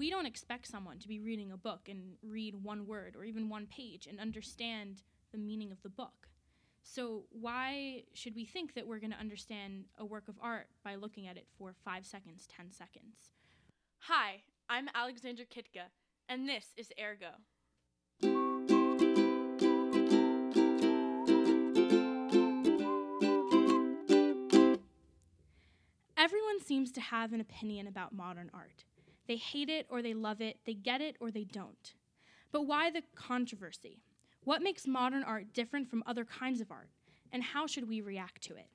we don't expect someone to be reading a book and read one word or even one page and understand the meaning of the book. So, why should we think that we're going to understand a work of art by looking at it for five seconds, 10 seconds? Hi, I'm Alexandra Kitka, and this is Ergo. Everyone seems to have an opinion about modern art. They hate it or they love it, they get it or they don't. But why the controversy? What makes modern art different from other kinds of art? And how should we react to it?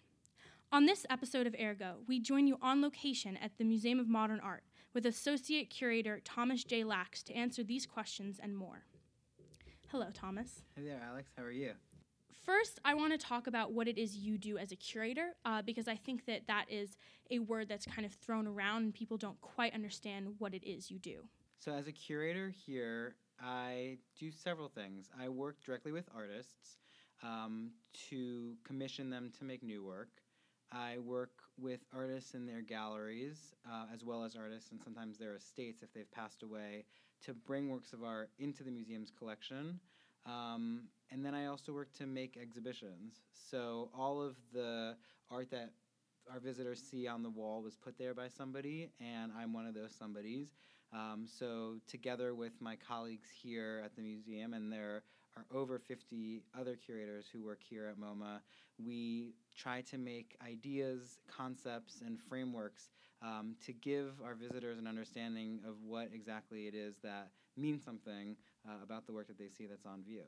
On this episode of Ergo, we join you on location at the Museum of Modern Art with Associate Curator Thomas J. Lax to answer these questions and more. Hello, Thomas. Hey there, Alex. How are you? First, I want to talk about what it is you do as a curator, uh, because I think that that is a word that's kind of thrown around and people don't quite understand what it is you do. So, as a curator here, I do several things. I work directly with artists um, to commission them to make new work. I work with artists in their galleries, uh, as well as artists and sometimes their estates if they've passed away, to bring works of art into the museum's collection. Um, and then I also work to make exhibitions. So all of the art that our visitors see on the wall was put there by somebody, and I'm one of those somebodies. Um, so, together with my colleagues here at the museum, and there are over 50 other curators who work here at MoMA, we try to make ideas, concepts, and frameworks um, to give our visitors an understanding of what exactly it is that means something uh, about the work that they see that's on view.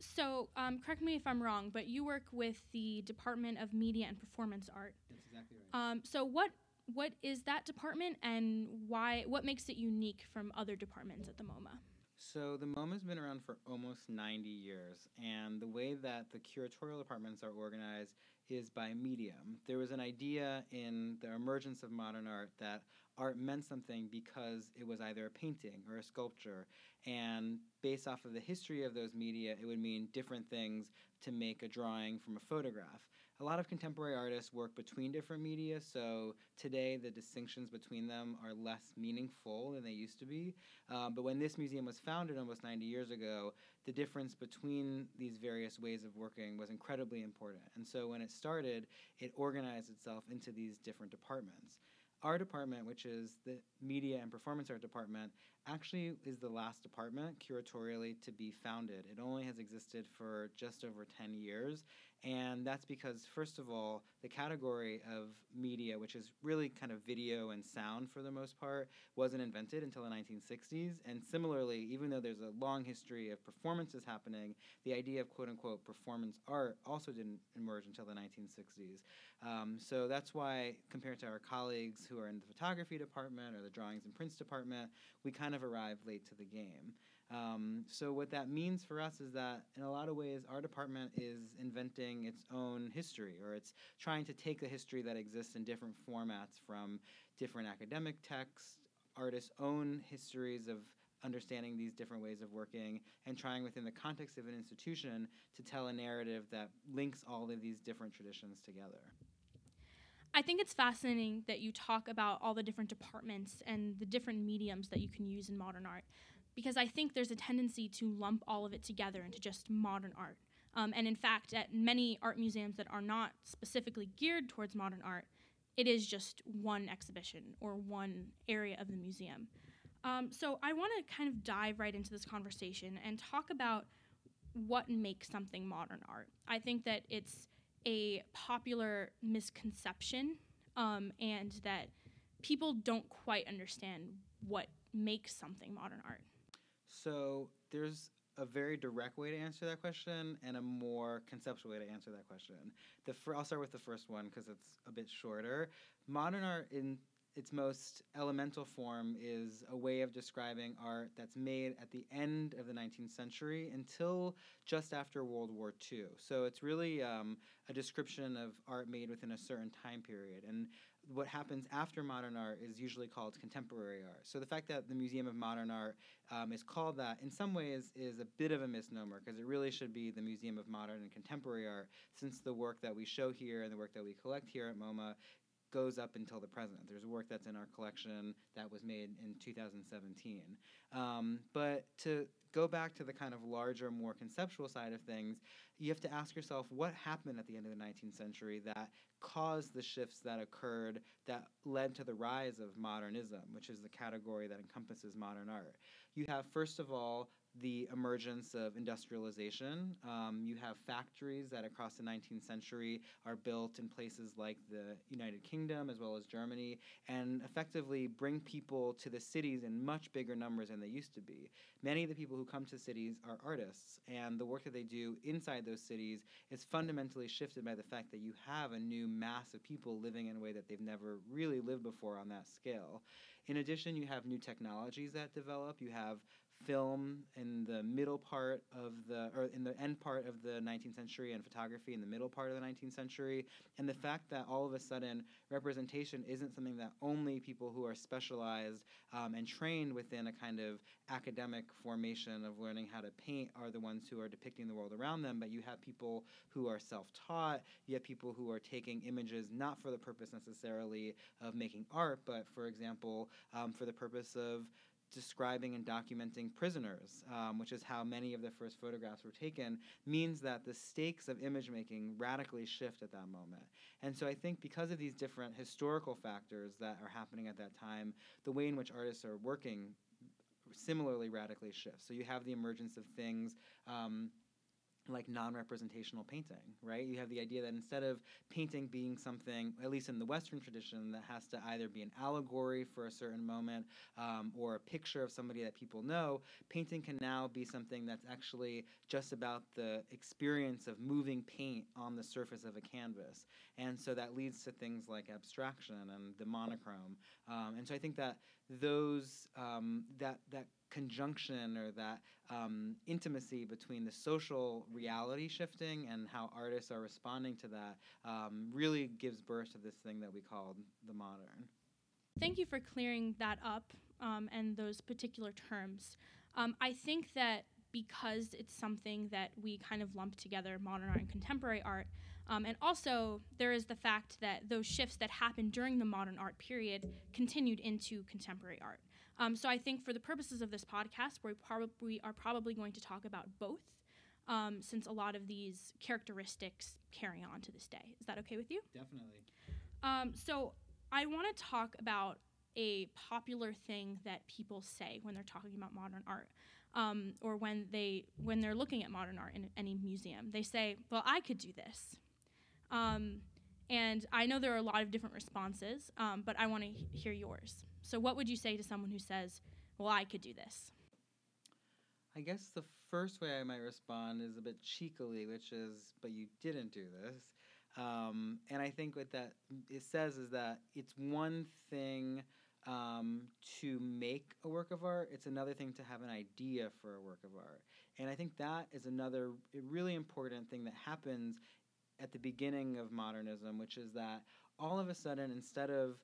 So, um, correct me if I'm wrong, but you work with the Department of Media and Performance Art. That's exactly right. Um, so, what what is that department, and why? What makes it unique from other departments at the MoMA? So the MoMA's been around for almost 90 years, and the way that the curatorial departments are organized is by medium. There was an idea in the emergence of modern art that art meant something because it was either a painting or a sculpture, and based off of the history of those media, it would mean different things to make a drawing from a photograph a lot of contemporary artists work between different media, so today the distinctions between them are less meaningful than they used to be. Um, but when this museum was founded almost 90 years ago, the difference between these various ways of working was incredibly important. And so when it started, it organized itself into these different departments. Our department, which is the Media and Performance Art Department, actually is the last department curatorially to be founded. It only has existed for just over 10 years, and that's because, first of all, the category of media, which is really kind of video and sound for the most part, wasn't invented until the 1960s. And similarly, even though there's a long history of performances happening, the idea of quote unquote performance art also didn't emerge until the 1960s. Um, so that's why, compared to our colleagues who are in the photography department or the drawings and prints department, we kind of arrived late to the game. Um, so what that means for us is that in a lot of ways our department is inventing its own history or it's trying to take the history that exists in different formats from different academic texts, artists' own histories of understanding these different ways of working and trying within the context of an institution to tell a narrative that links all of these different traditions together. I think it's fascinating that you talk about all the different departments and the different mediums that you can use in modern art because I think there's a tendency to lump all of it together into just modern art. Um, and in fact, at many art museums that are not specifically geared towards modern art, it is just one exhibition or one area of the museum. Um, so I want to kind of dive right into this conversation and talk about what makes something modern art. I think that it's a popular misconception um, and that people don't quite understand what makes something modern art. So there's a very direct way to answer that question and a more conceptual way to answer that question. The I'll start with the first one because it's a bit shorter. Modern art, in its most elemental form, is a way of describing art that's made at the end of the 19th century until just after World War II. So it's really um, a description of art made within a certain time period. And what happens after modern art is usually called contemporary art. So the fact that the Museum of Modern Art um, is called that in some ways is a bit of a misnomer because it really should be the Museum of Modern and Contemporary Art since the work that we show here and the work that we collect here at MoMA goes up until the present. There's work that's in our collection that was made in 2017. Um, but to go back to the kind of larger, more conceptual side of things, you have to ask yourself what happened at the end of the 19th century that caused the shifts that occurred that led to the rise of modernism, which is the category that encompasses modern art. You have, first of all, the emergence of industrialization. Um, you have factories that across the 19th century are built in places like the United Kingdom as well as Germany and effectively bring people to the cities in much bigger numbers than they used to be. Many of the people who come to cities are artists, and the work that they do inside those cities is fundamentally shifted by the fact that you have a new mass of people living in a way that they've never really lived before on that scale. In addition, you have new technologies that develop. You have film in the middle part of the or in the end part of the 19th century and photography in the middle part of the 19th century. And the fact that all of a sudden representation isn't something that only people who are specialized um, and trained within a kind of academic formation of learning how to paint are the ones who are depicting the world around them but you have people who are self-taught you have people who are taking images not for the purpose necessarily of making art but for example um, for the purpose of describing and documenting prisoners, um, which is how many of the first photographs were taken, means that the stakes of image making radically shift at that moment. And so I think because of these different historical factors that are happening at that time, the way in which artists are working similarly radically shifts. So you have the emergence of things. Um, like non-representational painting, right? You have the idea that instead of painting being something, at least in the Western tradition, that has to either be an allegory for a certain moment um, or a picture of somebody that people know, painting can now be something that's actually just about the experience of moving paint on the surface of a canvas, and so that leads to things like abstraction and the monochrome. Um, and so I think that those um, that that conjunction or that um, intimacy between the social reality shifting and how artists are responding to that um, really gives birth to this thing that we call the modern. Thank you for clearing that up um, and those particular terms. Um, I think that because it's something that we kind of lump together modern art and contemporary art, um, and also, there is the fact that those shifts that happened during the modern art period continued into contemporary art. Um, so I think for the purposes of this podcast, we probably are probably going to talk about both, um, since a lot of these characteristics carry on to this day. Is that okay with you? Definitely. Um, so I want to talk about a popular thing that people say when they're talking about modern art, um, or when they when they're looking at modern art in any museum. They say, "Well, I could do this." Um, and I know there are a lot of different responses, um, but I want to hear yours. So, what would you say to someone who says, Well, I could do this? I guess the first way I might respond is a bit cheekily, which is, But you didn't do this. Um, and I think what that it says is that it's one thing um, to make a work of art, it's another thing to have an idea for a work of art. And I think that is another really important thing that happens at the beginning of modernism, which is that all of a sudden, instead of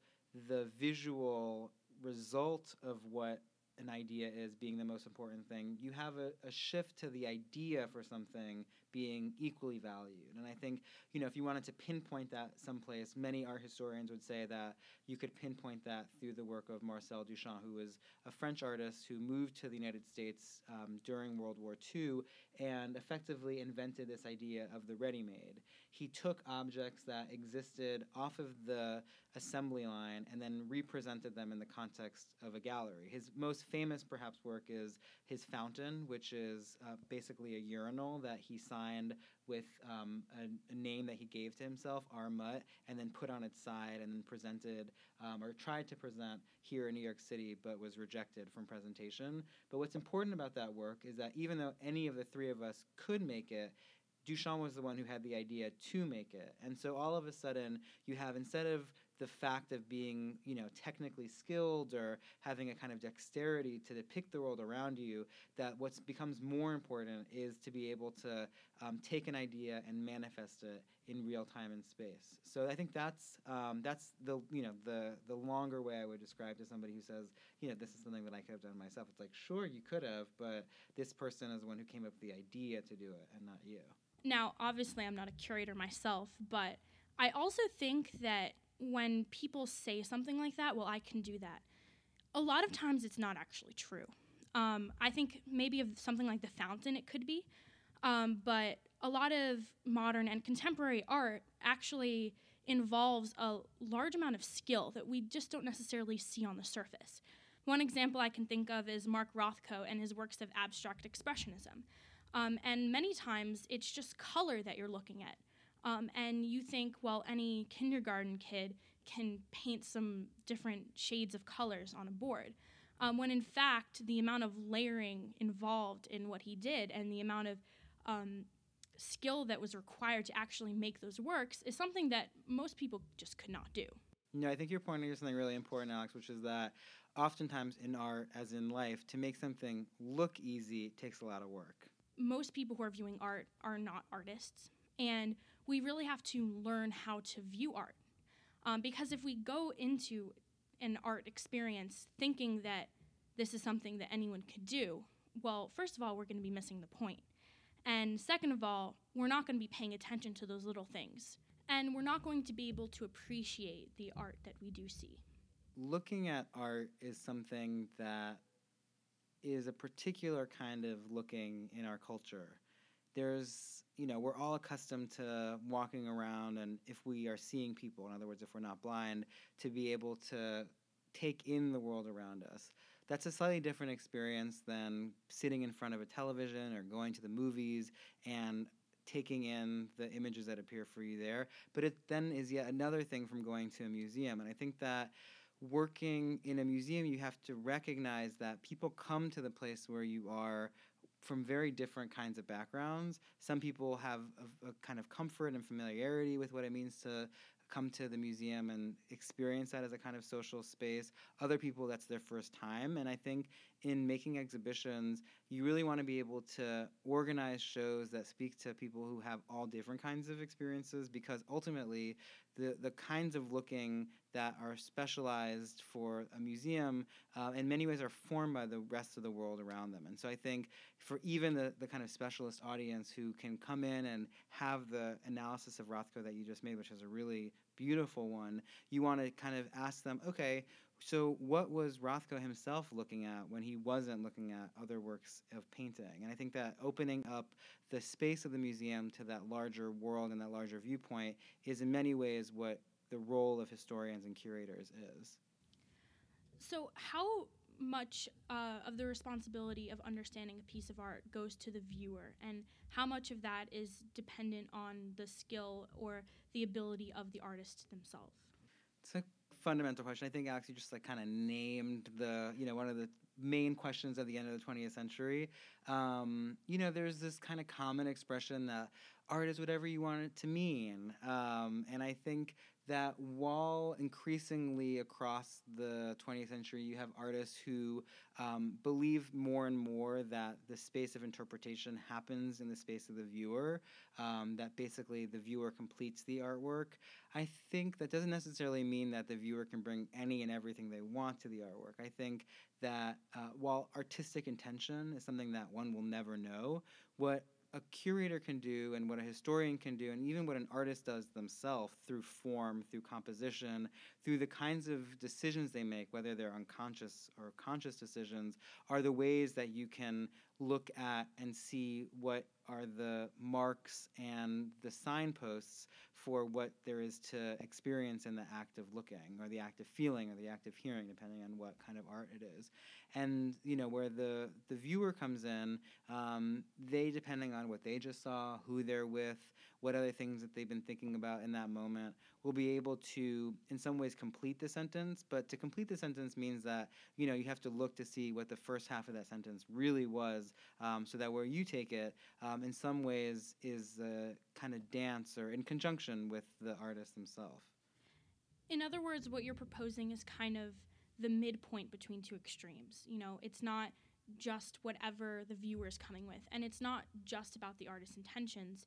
the visual result of what an idea is being the most important thing, you have a, a, shift to the idea for something being equally valued. And I think, you know, if you wanted to pinpoint that someplace, many art historians would say that you could pinpoint that through the work of Marcel Duchamp, who was a French artist who moved to the United States um, during World War II and effectively invented this idea of the ready made. He took objects that existed off of the assembly line and then represented them in the context of a gallery. His most famous, perhaps, work is his fountain, which is uh, basically a urinal that he signed with um, a, a, name that he gave to himself, R. Mutt, and then put on its side and then presented um, or tried to present here in New York City, but was rejected from presentation. But what's important about that work is that even though any of the three of us could make it, Duchamp was the one who had the idea to make it. And so all of a sudden, you have instead of the fact of being, you know, technically skilled or having a kind of dexterity to depict the world around you, that what becomes more important is to be able to um, take an idea and manifest it in real time and space. So I think that's um, that's the you know the the longer way I would describe to somebody who says, you know, this is something that I could have done myself. It's like, sure, you could have, but this person is the one who came up with the idea to do it, and not you. Now, obviously, I'm not a curator myself, but I also think that when people say something like that, well, I can do that, a lot of times it's not actually true. Um, I think maybe of something like the fountain, it could be, um, but a lot of modern and contemporary art actually involves a large amount of skill that we just don't necessarily see on the surface. One example I can think of is Mark Rothko and his works of abstract expressionism. Um, and many times it's just color that you're looking at. Um, and you think, well, any kindergarten kid can paint some different shades of colors on a board. Um, when in fact, the amount of layering involved in what he did and the amount of um, skill that was required to actually make those works is something that most people just could not do. No, I think you're pointing to something really important, Alex, which is that oftentimes in art, as in life, to make something look easy takes a lot of work. Most people who are viewing art are not artists, and we really have to learn how to view art. Um, because if we go into an art experience thinking that this is something that anyone could do, well, first of all, we're going to be missing the point. And second of all, we're not going to be paying attention to those little things. And we're not going to be able to appreciate the art that we do see. Looking at art is something that is a particular kind of looking in our culture. There's, you know, we're all accustomed to walking around, and if we are seeing people, in other words, if we're not blind, to be able to take in the world around us that's a slightly different experience than sitting in front of a television or going to the movies and taking in the images that appear for you there. But it then is yet another thing from going to a museum. And I think that working in a museum, you have to recognize that people come to the place where you are from very different kinds of backgrounds. Some people have a, a, kind of comfort and familiarity with what it means to come to the museum and experience that as a kind of social space. Other people, that's their first time. And I think in making exhibitions, you really want to be able to organize shows that speak to people who have all different kinds of experiences because ultimately, the, the kinds of looking that are specialized for a museum uh, in many ways are formed by the rest of the world around them. And so I think for even the, the kind of specialist audience who can come in and have the analysis of Rothko that you just made, which is a really beautiful one, you want to kind of ask them, okay, so what was Rothko himself looking at when he wasn't looking at other works of painting? And I think that opening up the space of the museum to that larger world and that larger viewpoint is in many ways what the role of historians and curators is. So, how much uh, of the responsibility of understanding a piece of art goes to the viewer, and how much of that is dependent on the skill or the ability of the artist themselves? It's a fundamental question. I think Alex, you just like kind of named the you know one of the main questions at the end of the 20th century. Um, you know, there's this kind of common expression that art is whatever you want it to mean, um, and I think that while increasingly across the 20th century you have artists who um, believe more and more that the space of interpretation happens in the space of the viewer, um, that basically the viewer completes the artwork, I think that doesn't necessarily mean that the viewer can bring any and everything they want to the artwork. I think that uh, while artistic intention is something that one will never know, what a curator can do and what a historian can do and even what an artist does themselves through form through composition through the kinds of decisions they make whether they're unconscious or conscious decisions are the ways that you can look at and see what are the marks and the signposts for what there is to experience in the act of looking or the act of feeling or the act of hearing depending on what kind of art it is. And you know where the the viewer comes in um, they depending on what they just saw who they're with what other things that they've been thinking about in that moment will be able to in some ways complete the sentence. But to complete the sentence means that you know you have to look to see what the first half of that sentence really was um, so that where you take it um, in some ways is a kind of dance or in conjunction with the artist themselves in other words what you're proposing is kind of the midpoint between two extremes. You know it's not just whatever the viewer is coming with and it's not just about the artist's intentions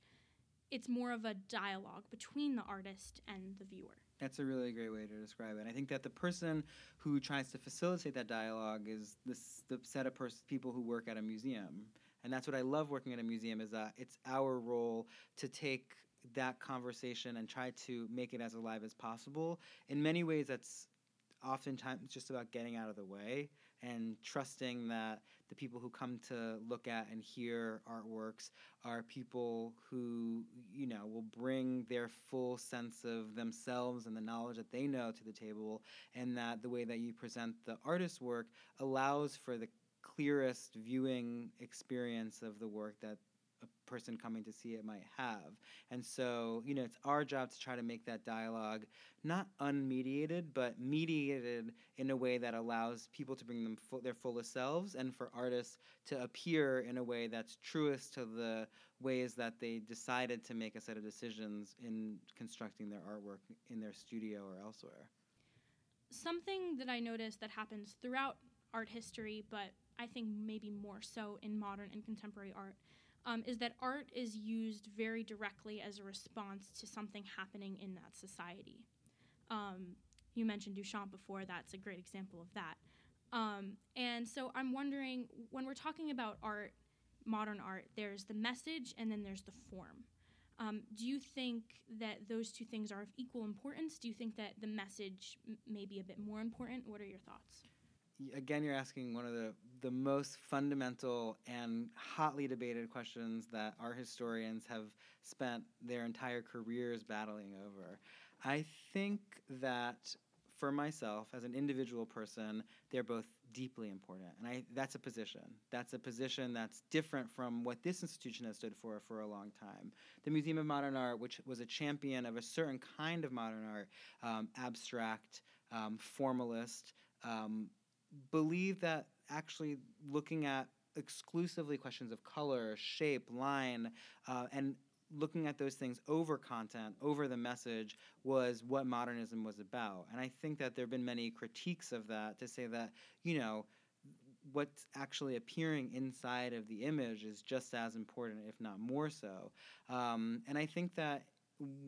it's more of a dialogue between the artist and the viewer. That's a really great way to describe it. I think that the person who tries to facilitate that dialogue is this, the set of pers- people who work at a museum. And that's what I love working at a museum is that it's our role to take that conversation and try to make it as alive as possible. In many ways, that's oftentimes just about getting out of the way and trusting that the people who come to look at and hear artworks are people who you know will bring their full sense of themselves and the knowledge that they know to the table and that the way that you present the artist's work allows for the clearest viewing experience of the work that person coming to see it might have. And so, you know, it's our job to try to make that dialogue not unmediated, but mediated in a way that allows people to bring them full, their fullest selves and for artists to appear in a way that's truest to the ways that they decided to make a set of decisions in constructing their artwork in their studio or elsewhere. Something that I noticed that happens throughout art history, but I think maybe more so in modern and contemporary art, um, is that art is used very directly as a response to something happening in that society. Um, you mentioned Duchamp before, that's a great example of that. Um, and so I'm wondering when we're talking about art, modern art, there's the message and then there's the form. Um, do you think that those two things are of equal importance? Do you think that the message m- may be a bit more important? What are your thoughts? again, you're asking one of the, the most fundamental and hotly debated questions that our historians have spent their entire careers battling over. I think that for myself, as an individual person, they're both deeply important. And I, that's a position. That's a position that's different from what this institution has stood for for a long time. The Museum of Modern Art, which was a champion of a certain kind of modern art, um, abstract, um, formalist, um, believe that actually looking at exclusively questions of color, shape, line, uh, and looking at those things over content, over the message, was what modernism was about. And I think that there have been many critiques of that to say that, you know, what's actually appearing inside of the image is just as important, if not more so. Um, and I think that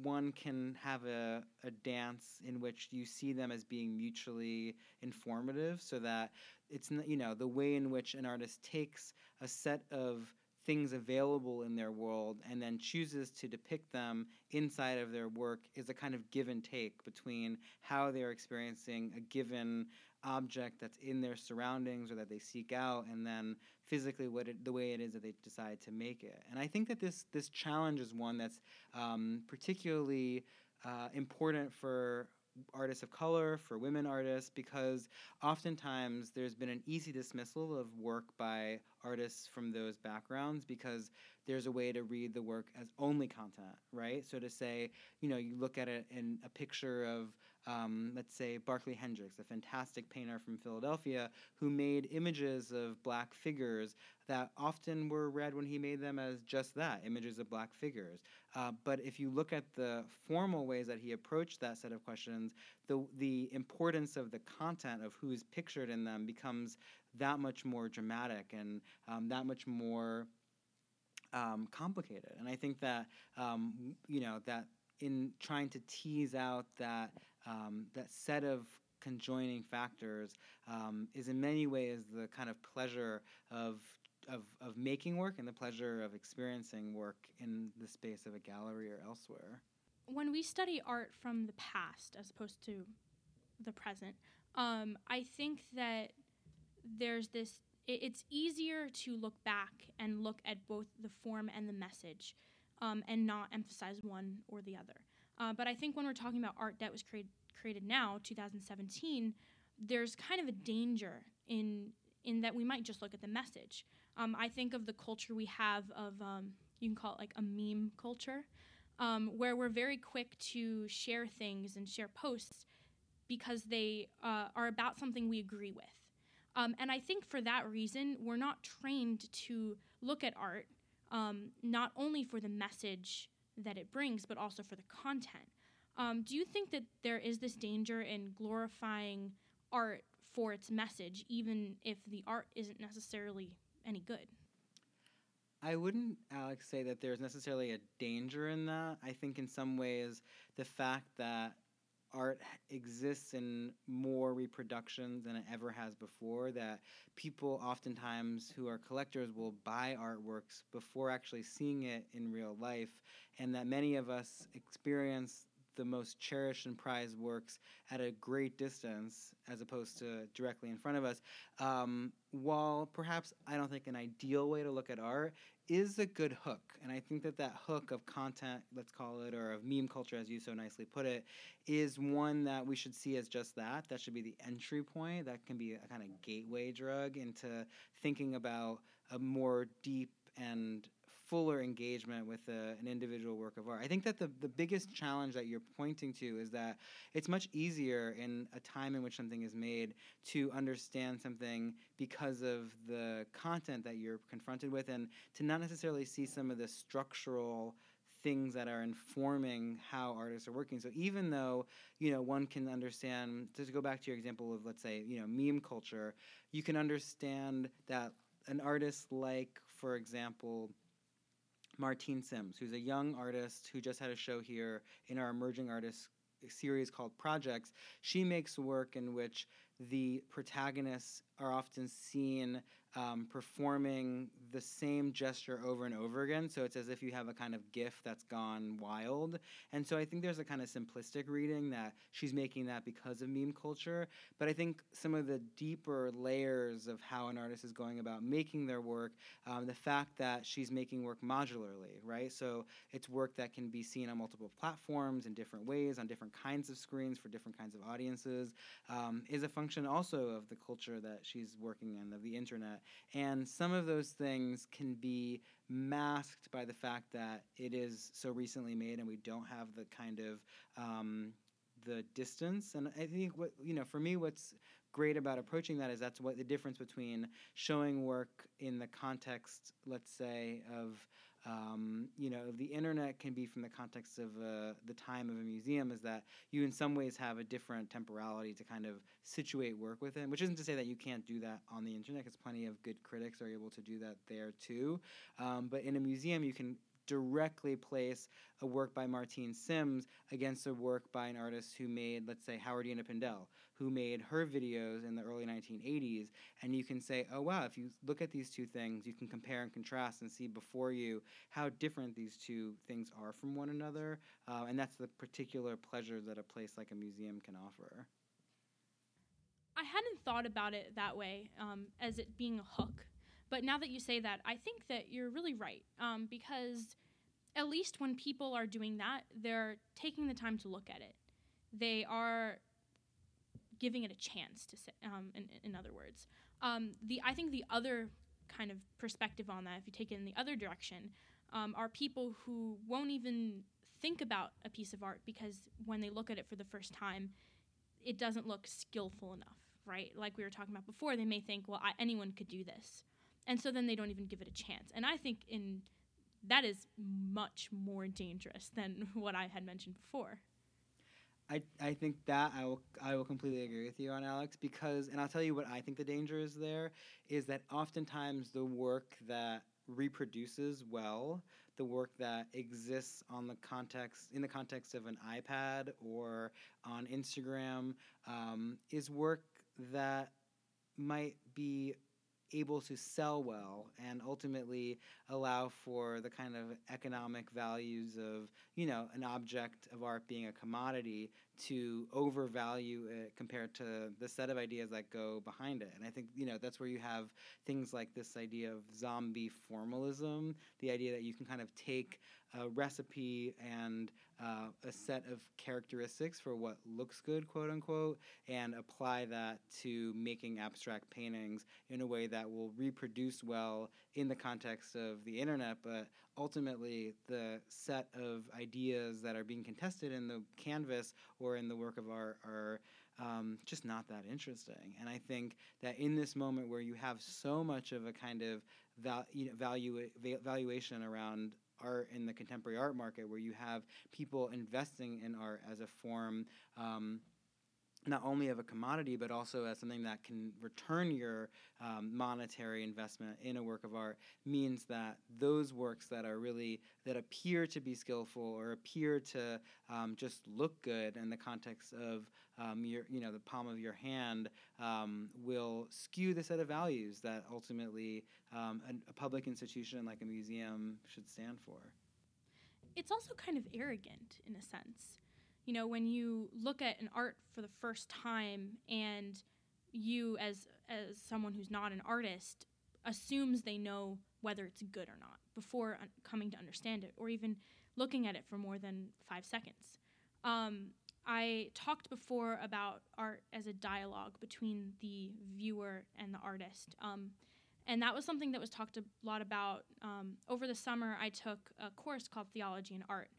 one can have a, a dance in which you see them as being mutually informative so that it's you know the way in which an artist takes a set of things available in their world and then chooses to depict them inside of their work is a kind of give and take between how they're experiencing a given object that's in their surroundings or that they seek out and then physically what it, the way it is that they decide to make it. And i think that this this challenge is one that's um, particularly uh, important for artists of color, for women artists, because oftentimes there's been an easy dismissal of work by artists from those backgrounds because there's a way to read the work as only content, right? So to say, you know, you look at it in a picture of um, let's say Barkley Hendricks, a fantastic painter from Philadelphia, who made images of black figures that often were read when he made them as just that images of black figures. Uh, but if you look at the formal ways that he approached that set of questions, the, the importance of the content of who's pictured in them becomes that much more dramatic and um, that much more um, complicated. And I think that, um, you know, that in trying to tease out that um, that set of conjoining factors um, is in many ways the kind of pleasure of, of, of making work and the pleasure of experiencing work in the space of a gallery or elsewhere. When we study art from the past as opposed to the present, um, I think that there's this, it, it's easier to look back and look at both the form and the message um, and not emphasize one or the other. Uh, but I think when we're talking about art that was created created now, 2017, there's kind of a danger in in that we might just look at the message. Um, I think of the culture we have of um, you can call it like a meme culture, um, where we're very quick to share things and share posts because they uh, are about something we agree with. Um, and I think for that reason, we're not trained to look at art um, not only for the message that it brings, but also for the content. Um, do you think that there is this danger in glorifying art for its message, even if the art isn't necessarily any good? I wouldn't, Alex, say that there's necessarily a danger in that. I think in some ways the fact that art exists in more reproductions than it ever has before. That people oftentimes who are collectors will buy artworks before actually seeing it in real life, and that many of us experience the most cherished and prized works at a great distance as opposed to directly in front of us. Um, while perhaps I don't think an ideal way to look at art is a good hook. And I think that that hook of content, let's call it, or of meme culture, as you so nicely put it, is one that we should see as just that. That should be the entry point. That can be a kind of gateway drug into thinking about a more deep and fuller engagement with a, an individual work of art. I think that the, the biggest challenge that you're pointing to is that it's much easier in a time in which something is made to understand something because of the content that you're confronted with and to not necessarily see some of the structural things that are informing how artists are working. So even though, you know, one can understand to go back to your example of let's say, you know, meme culture, you can understand that an artist like, for example, Martine Syms, who's a young artist who just had a show here in our emerging artists series called Projects. She makes work in which the protagonists are often seen um, performing the same gesture over and over again. So it's as if you have a kind of GIF that's gone wild. And so I think there's a kind of simplistic reading that she's making that because of meme culture. But I think some of the deeper layers of how an artist is going about making their work, um, the fact that she's making work modularly, right? So it's work that can be seen on multiple platforms in different ways, on different kinds of screens for different kinds of audiences, um, is a function also of the culture that she's working in, of the internet. And some of those things can be masked by the fact that it is so recently made and we don't have the kind of um, the distance. And I think what you know, for me, what's great about approaching that is that's what the difference between showing work in the context, let's say, of um, you know, the internet can be from the context of uh, the time of a museum, is that you in some ways have a different temporality to kind of situate work within, which isn't to say that you can't do that on the internet, because plenty of good critics are able to do that there too. Um, but in a museum, you can directly place a work by Martine Syms against a work by an artist who made, let's say, Howardena Pindell, who made her videos in the early 1980s. And you can say, oh, wow, if you look at these two things, you can compare and contrast and see before you how different these two things are from one another. Uh, and that's the particular pleasure that a place like a museum can offer. I hadn't thought about it that way um, as it being a hook. But now that you say that, I think that you're really right um, because at least when people are doing that, they're taking the time to look at it. They are giving it a chance to say, um, in, in other words. Um, the I think the other kind of perspective on that, if you take it in the other direction, um, are people who won't even think about a piece of art because when they look at it for the first time, it doesn't look skillful enough, right? Like we were talking about before, they may think, well, I, anyone could do this, and so then they don't even give it a chance. And I think in that is much more dangerous than what I had mentioned before. I, I think that I will I will completely agree with you on Alex because and I'll tell you what I think the danger is there is that oftentimes the work that reproduces well the work that exists on the context in the context of an iPad or on Instagram um, is work that might be able to sell well and ultimately allow for the kind of economic values of you know an object of art being a commodity to overvalue it compared to the set of ideas that go behind it. And i think you know that's where you have things like this idea of zombie formalism the idea that you can kind of take a recipe and uh, a set of characteristics for what looks good, quote unquote, and apply that to making abstract paintings in a way that will reproduce well in the context of the internet, but ultimately the set of ideas that are being contested in the canvas or in the work of art are um, just not that interesting. And I think that in this moment where you have so much of a kind of val- you know, value, valuation around art in the contemporary art market where you have people investing in art as a form um, not only of a commodity but also as something that can return your um, monetary investment in a work of art means that those works that are really that appear to be skillful or appear to um, just look good in the context of um, your you know the palm of your hand um, will skew the set of values that ultimately um, a, a public institution like a museum should stand for. It's also kind of arrogant in a sense you know when you look at an art for the first time and you as as someone who's not an artist assumes they know whether it's good or not before un- coming to understand it or even looking at it for more than five seconds. Um, i talked before about art as a dialogue between the viewer and the artist um, and that was something that was talked a lot about. Um, over the summer i took a course called theology and art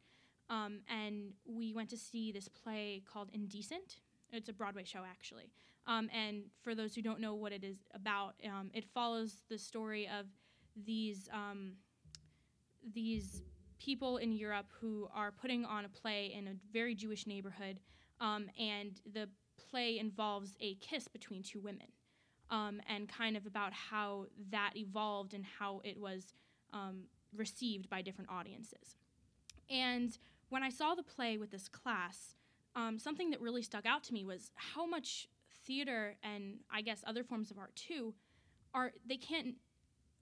um, and we went to see this play called Indecent. It's a Broadway show, actually. Um, and for those who don't know what it is about, um, it follows the story of these um, these people in Europe who are putting on a play in a very Jewish neighborhood, um, and the play involves a kiss between two women, um, and kind of about how that evolved and how it was received by different audiences. And when I saw the play with this class, um, something that really stuck out to me was how much theater and I guess other forms of art too are they can't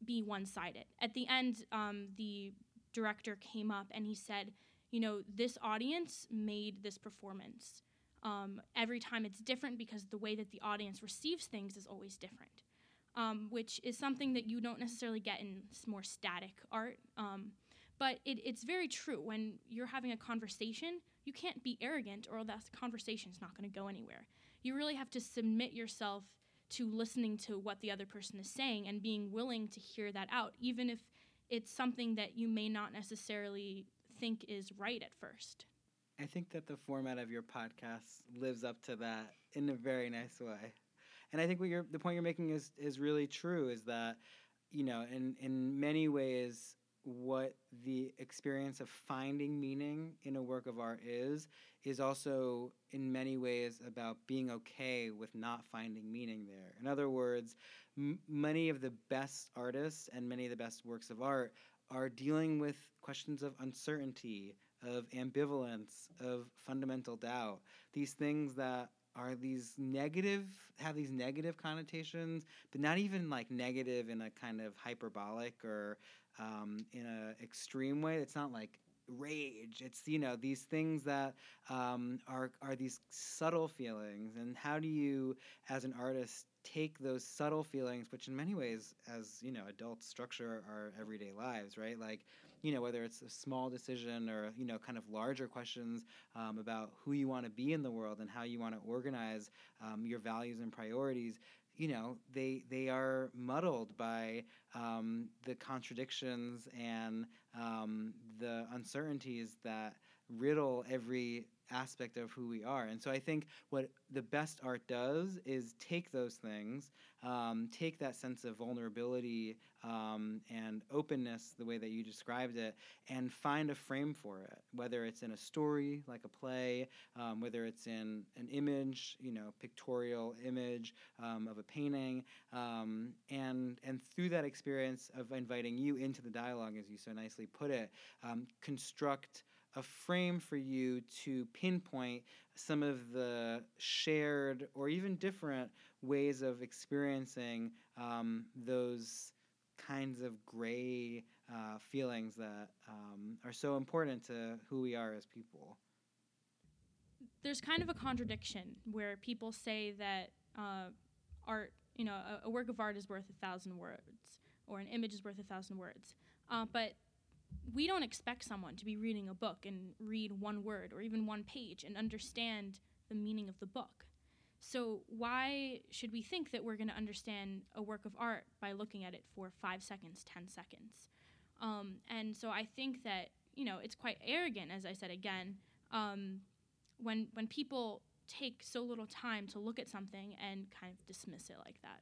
be one-sided. At the end, um, the director came up and he said, you know, this audience made this performance. Um, every time it's different because the way that the audience receives things is always different, um, which is something that you don't necessarily get in more static art. Um, but it, it's very true. When you're having a conversation, you can't be arrogant or that conversation is not going to go anywhere. You really have to submit yourself to listening to what the other person is saying and being willing to hear that out, even if it's something that you may not necessarily think is right at first. I think that the format of your podcast lives up to that in a very nice way. And I think what you're, the point you're making is, is really true is that, you know, in, in many ways, what the experience of finding meaning in a work of art is is also in many ways about being okay with not finding meaning there. In other words m- many of the best artists and many of the best works of art are dealing with questions of uncertainty of ambivalence of fundamental doubt. These things that are these negative have these negative connotations but not even like negative in a kind of hyperbolic or um, in an extreme way. It's not like rage. It's you know these things that um, are are these subtle feelings, and how do you, as an artist, take those subtle feelings, which in many ways, as you know, adults structure our everyday lives, right? Like, you know, whether it's a small decision or you know, kind of larger questions um, about who you want to be in the world and how you want to organize um, your values and priorities you know they they are muddled by um, the contradictions and um, the uncertainties that riddle every aspect of who we are. And so I think what the best art does is take those things, um, take that sense of vulnerability um, and openness, the way that you described it, and find a frame for it, whether it's in a story like a play, um, whether it's in an image, you know, pictorial image um, of a painting, um, and and through that experience of inviting you into the dialogue, as you so nicely put it, um, construct a frame for you to pinpoint some of the shared or even different ways of experiencing um, those kinds of gray uh, feelings that um, are so important to who we are as people. There's kind of a contradiction where people say that uh, art, you know, a, a, work of art is worth a thousand words, or an image is worth a thousand words. Uh, but we don't expect someone to be reading a book and read one word or even one page and understand the meaning of the book. So, why should we think that we're going to understand a work of art by looking at it for five seconds, 10 seconds? Um, and so, I think that, you know, it's quite arrogant, as I said again, um, when, when people take so little time to look at something and kind of dismiss it like that.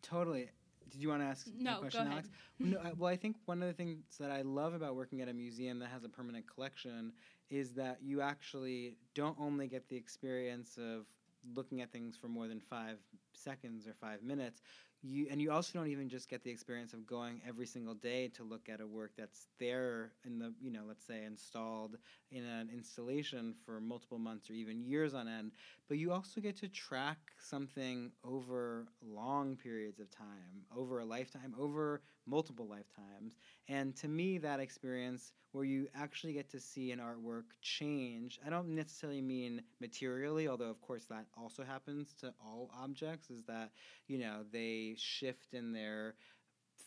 Totally did you want to ask a No, go question. Alex? no, I, well, I think one of the things that I love about working at a museum that has a permanent collection is that you actually don't only get the experience of looking at things for more than five seconds or five minutes. You, and you also don't even just get the experience of going every single day to look at a work that's there in the you know let's say installed in an installation for multiple months or even years on end but you also get to track something over long periods of time, over a lifetime, over multiple lifetimes. And to me, that experience where you actually get to see an artwork change, I don't necessarily mean materially, although of course that also happens to all objects, is that, you know, they shift in their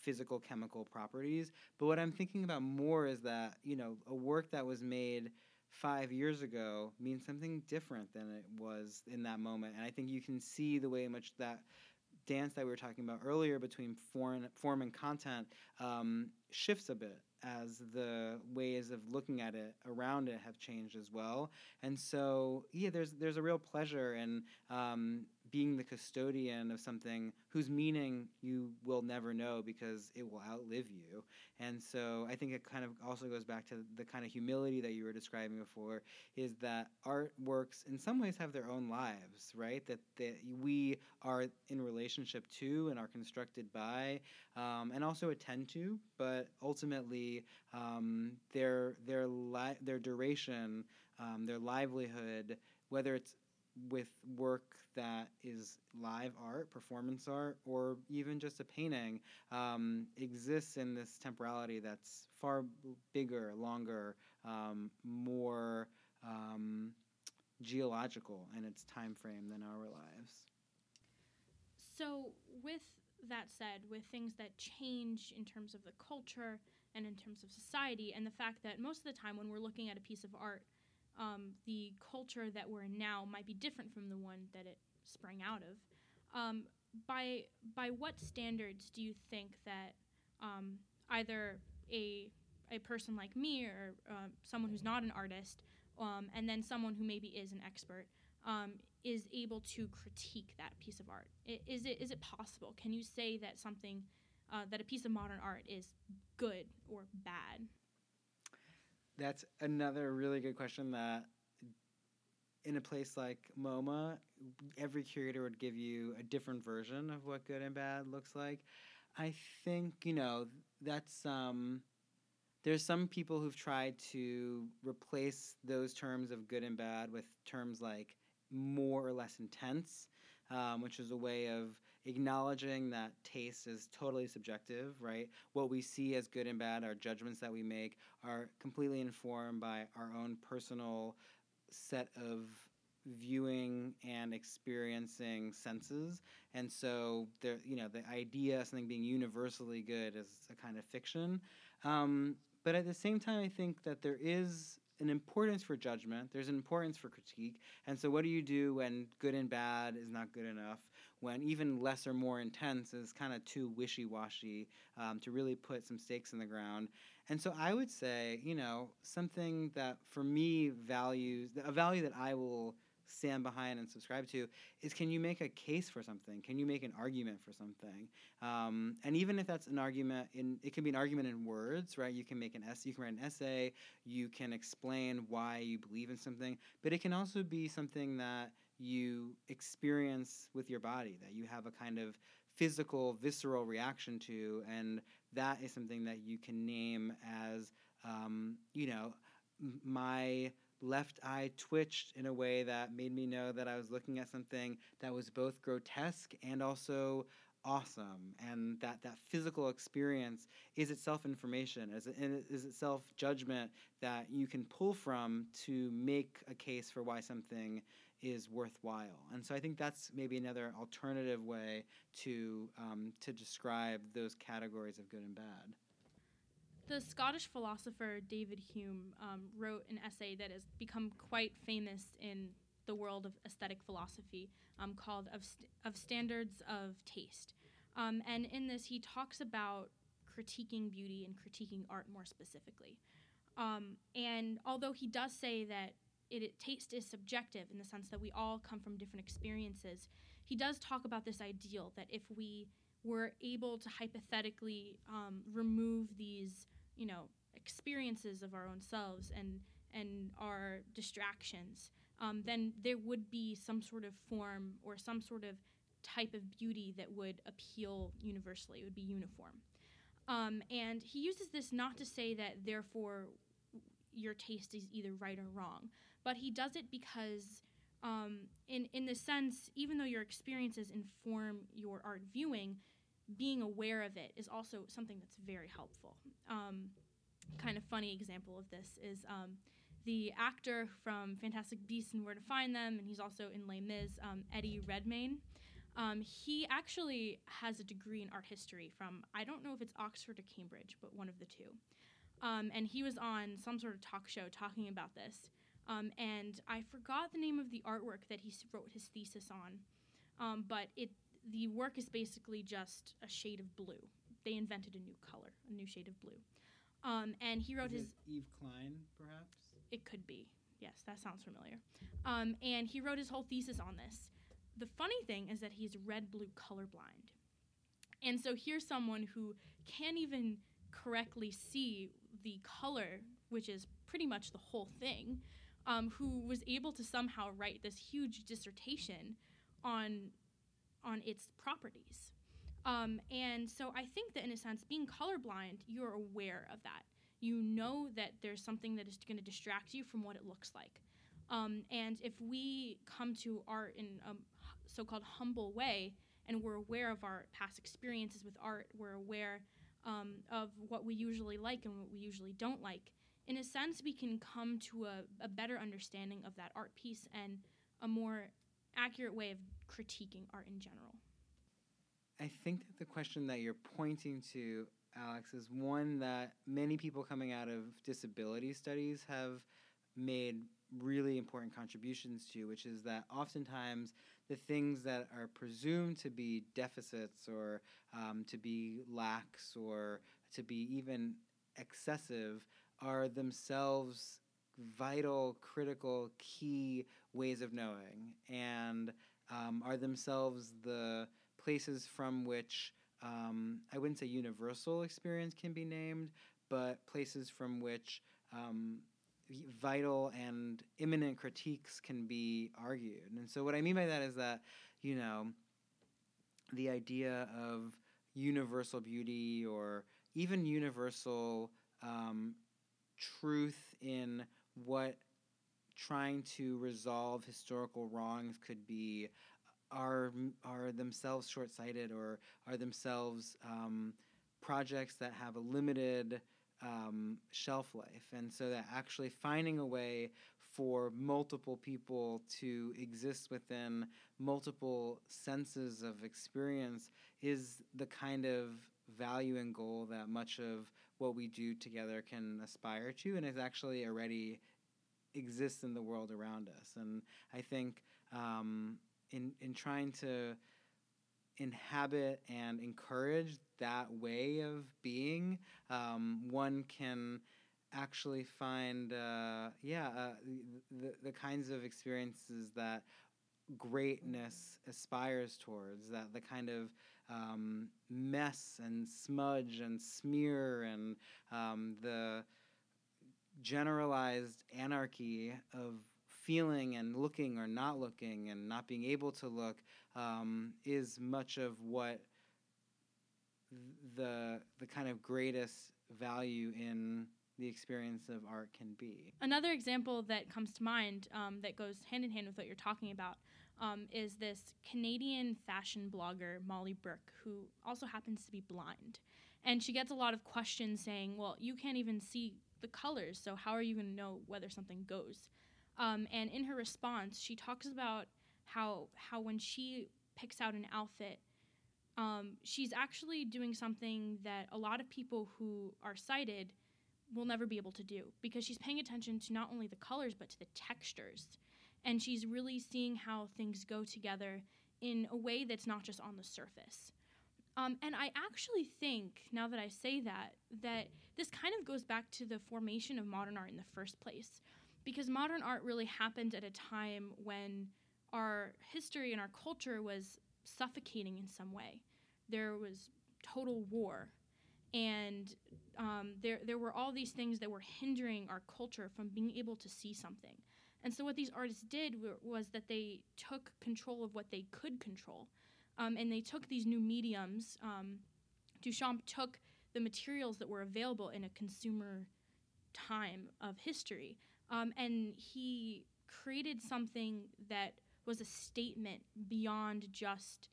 physical chemical properties. But what I'm thinking about more is that, you know, a work that was made five years ago means something different than it was in that moment. And I think you can see the way in which that dance that we were talking about earlier between form, form and content um, shifts a bit as the ways of looking at it around it have changed as well. And so, yeah, there's there's a real pleasure in um, being the custodian of something whose meaning you will never know because it will outlive you. And so I think it kind of also goes back to the kind of humility that you were describing before is that artworks in some ways have their own lives, right? That, that we are in relationship to and are constructed by um, and also attend to, but ultimately um, their, their, li- their duration, um, their livelihood, whether it's with work that is live art, performance art, or even just a painting, um, exists in this temporality that's far bigger, longer, um, more um, geological in its time frame than our lives. So, with that said, with things that change in terms of the culture and in terms of society, and the fact that most of the time when we're looking at a piece of art, um, the culture that we're in now might be different from the one that it sprang out of. Um, by by what standards do you think that um, either a a person like me or uh, someone who's not an artist, um, and then someone who maybe is an expert, um, is able to critique that piece of art? I- Is it is it possible? Can you say that something uh, that a piece of modern art is good or bad? That's another really good question that in a place like MoMA, every curator would give you a different version of what good and bad looks like. I think, you know, that's um there's some people who've tried to replace those terms of good and bad with terms like more or less intense, um, which is a way of acknowledging that taste is totally subjective, right? What we see as good and bad, our judgments that we make, are completely informed by our own personal set of viewing and experiencing senses. And so there you know the idea of something being universally good is a kind of fiction. Um, but at the same time i think that there is an importance for judgment there's an importance for critique. And so what do you do when good and bad is not good enough when even less or more intense is kind of too wishy-washy um, to really put some stakes in the ground and so I would say, you know, something that for me values a value that I will stand behind and subscribe to is can you make a case for something? Can you make an argument for something? Um, and even if that's an argument in, it can be an argument in words, right? You can make an essay, you can write an essay, you can explain why you believe in something, but it can also be something that you experience with your body, that you have a kind of physical, visceral reaction to, and that is something that you can name as, um, you know, my left eye twitched in a way that made me know that I was looking at something that was both grotesque and also awesome and that that physical experience is itself information is, it, is itself judgment that you can pull from to make a case for why something is worthwhile and so i think that's maybe another alternative way to um, to describe those categories of good and bad The Scottish philosopher David Hume um, wrote an essay that has become quite famous in the world of aesthetic philosophy um, called of, St- of Standards of Taste. Um, and in this, he talks about critiquing beauty and critiquing art more specifically. Um, and although he does say that it, it, taste is subjective in the sense that we all come from different experiences, he does talk about this ideal that if we we're able to hypothetically um, remove these, you know, experiences of our own selves and and our distractions, um, then there would be some sort of form or some sort of type of beauty that would appeal universally. It would be uniform. Um, and he uses this not to say that therefore your taste is either right or wrong, but he does it because, um, in in the sense, even though your experiences inform your art viewing, being aware of it is also something that's very helpful. Um, kind of funny example of this is um, the actor from Fantastic Beasts and Where to Find Them, and he's also in Les Mis, um, Eddie Redmayne. Um, he actually has a degree in art history from, I don't know if it's Oxford or Cambridge, but one of the two. Um, and he was on some sort of talk show talking about this. Um, and I forgot the name of the artwork that he s- wrote his thesis on. Um, but it the work is basically just a shade of blue. They invented a new color, a new shade of blue. Um, and he wrote Is his Yves Klein, perhaps? it could be. Yes, that sounds familiar. Um, and he wrote his whole thesis on this. The funny thing is that he's red blue colorblind. And so here's someone who can't even correctly see the color, which is pretty much the whole thing, um, who was able to somehow write this huge dissertation on, on its properties. Um, and so I think that in a sense, being colorblind, you're aware of that you know that there's something that is going to distract you from what it looks like. Um, and if we come to art in a so called humble way and we're aware of our past experiences with art, we're aware um, of what we usually like and what we usually don't like, in a sense, we can come to a, a better understanding of that art piece and a more accurate way of critiquing art in general. I think that the question that you're pointing to, Alex, is one that many people coming out of disability studies have made really important contributions to, which is that oftentimes the things that are presumed to be deficits or um, to be lax or to be even excessive are themselves vital, critical, key ways of knowing and um, are themselves the places from which um, I wouldn't say universal experience can be named, but places from which um, vital and imminent critiques can be argued. And so, what I mean by that is that, you know, the idea of universal beauty or even universal um, truth in what trying to resolve historical wrongs could be are are themselves short-sighted or are themselves um, projects that have a limited um, shelf life, and so that actually finding a way for multiple people to exist within multiple senses of experience is the kind of value and goal that much of what we do together can aspire to, and is actually already exists in the world around us. And I think um, in in trying to inhabit and encourage that way of being, um, one can actually find, uh, yeah, uh, the, the kinds of experiences that greatness aspires towards, that the kind of um, mess and smudge and smear and um, the generalized anarchy of feeling and looking or not looking and not being able to look um, is much of what the the kind of greatest value in the experience of art can be. Another example that comes to mind um, that goes hand in hand with what you're talking about um, is this Canadian fashion blogger, Molly Burke, who also happens to be blind. And she gets a lot of questions saying, well, you can't even see the colors, so how are you going to know whether something goes? Um, and in her response, she talks about how, how when she picks out an outfit, um, she's actually doing something that a lot of people who are sighted will never be able to do because she's paying attention to not only the colors but to the textures. And she's really seeing how things go together in a way that's not just on the surface. Um, and I actually think, now that I say that, that this kind of goes back to the formation of modern art in the first place. Because modern art really happened at a time when our history and our culture was suffocating in some way. there was total war, and um, there there were all these things that were hindering our culture from being able to see something. And so what these artists did was that they took control of what they could control, um, and they took these new mediums. Um, Duchamp took the materials that were available in a consumer time of history, um, and he created something that was a statement beyond just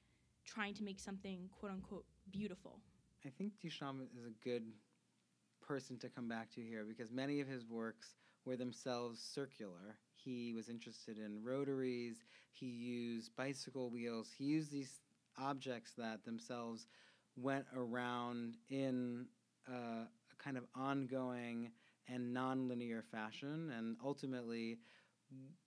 trying to make something quote unquote beautiful. I think Duchamp is a good person to come back to here because many of his works were themselves circular. He was interested in rotaries, he used bicycle wheels, he used these objects that themselves went around in a, a kind of ongoing and nonlinear fashion. And ultimately,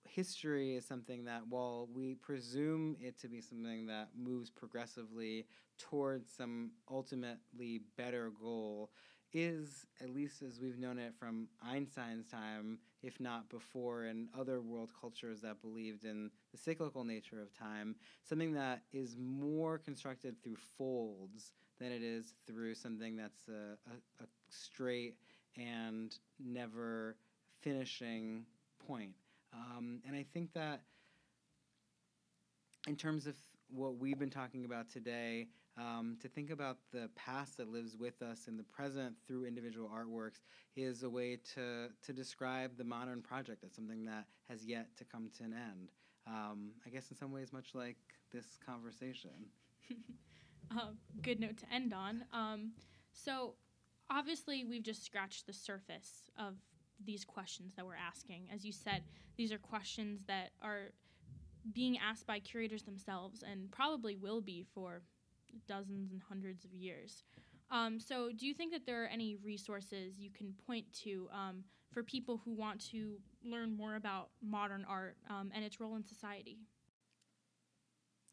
history is something that, while we presume it to be something that moves progressively towards some ultimately better goal, is, at least as we've known it from Einstein's time, if not before, in other world cultures that believed in the cyclical nature of time, something that is more constructed through folds than it is through something that's a, a, a straight and never finishing point. Um, and I think that in terms of what we've been talking about today, um, to think about the past that lives with us in the present through individual artworks is a way to, to describe the modern project as something that has yet to come to an end. Um, I guess in some ways, much like this conversation. uh, good note to end on. Um, so, obviously, we've just scratched the surface of these questions that we're asking. As you said, these are questions that are being asked by curators themselves and probably will be for dozens and hundreds of years. Um, so, do you think that there are any resources you can point to um, for people who want to learn more about modern art um, and its role in society?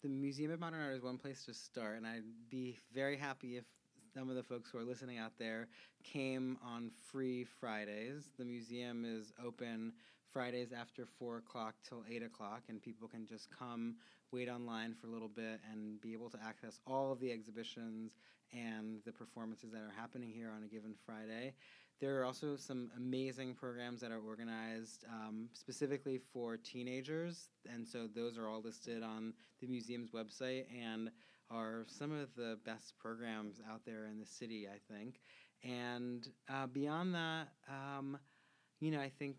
The Museum of Modern Art is one place to start, and I'd be very happy if some of the folks who are listening out there came on free Fridays. The museum is open Fridays after 4 o'clock till 8 o'clock, and people can just come, wait online for a little bit, and be able to access all of the exhibitions and the performances that are happening here on a given Friday. There are also some amazing programs that are organized um, specifically for teenagers, and so those are all listed on the museum's website and are some of the best programs out there in the city, I think. And uh, beyond that, um, you know, I think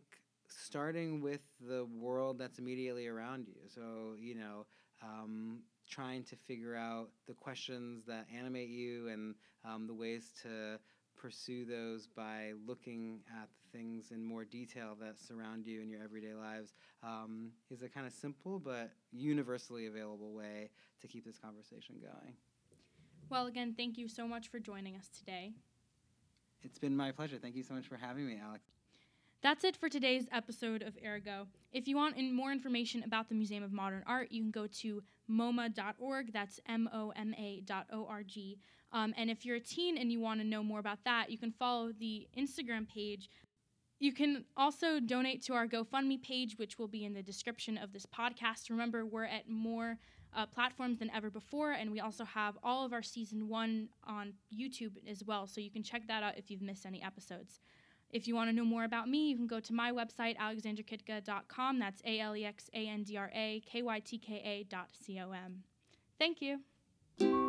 starting with the world that's immediately around you. So, you know, um, trying to figure out the questions that animate you and um, the ways to pursue those by looking at the things in more detail that surround you in your everyday lives um, is a kind of simple but universally available way to keep this conversation going. Well, again, thank you so much for joining us today. It's been my pleasure. Thank you so much for having me, Alex. That's it for today's episode of Ergo. If you want in more information about the Museum of Modern Art, you can go to moma.org. That's M O M A dot O R G. Um, and if you're a teen and you want to know more about that, you can follow the Instagram page. You can also donate to our GoFundMe page, which will be in the description of this podcast. Remember, we're at more uh, platforms than ever before, and we also have all of our season one on YouTube as well, so you can check that out if you've missed any episodes. If you want to know more about me, you can go to my website, alexandrakytka.com. That's A L E X A N D R A K Y T K A dot C O M. Thank you.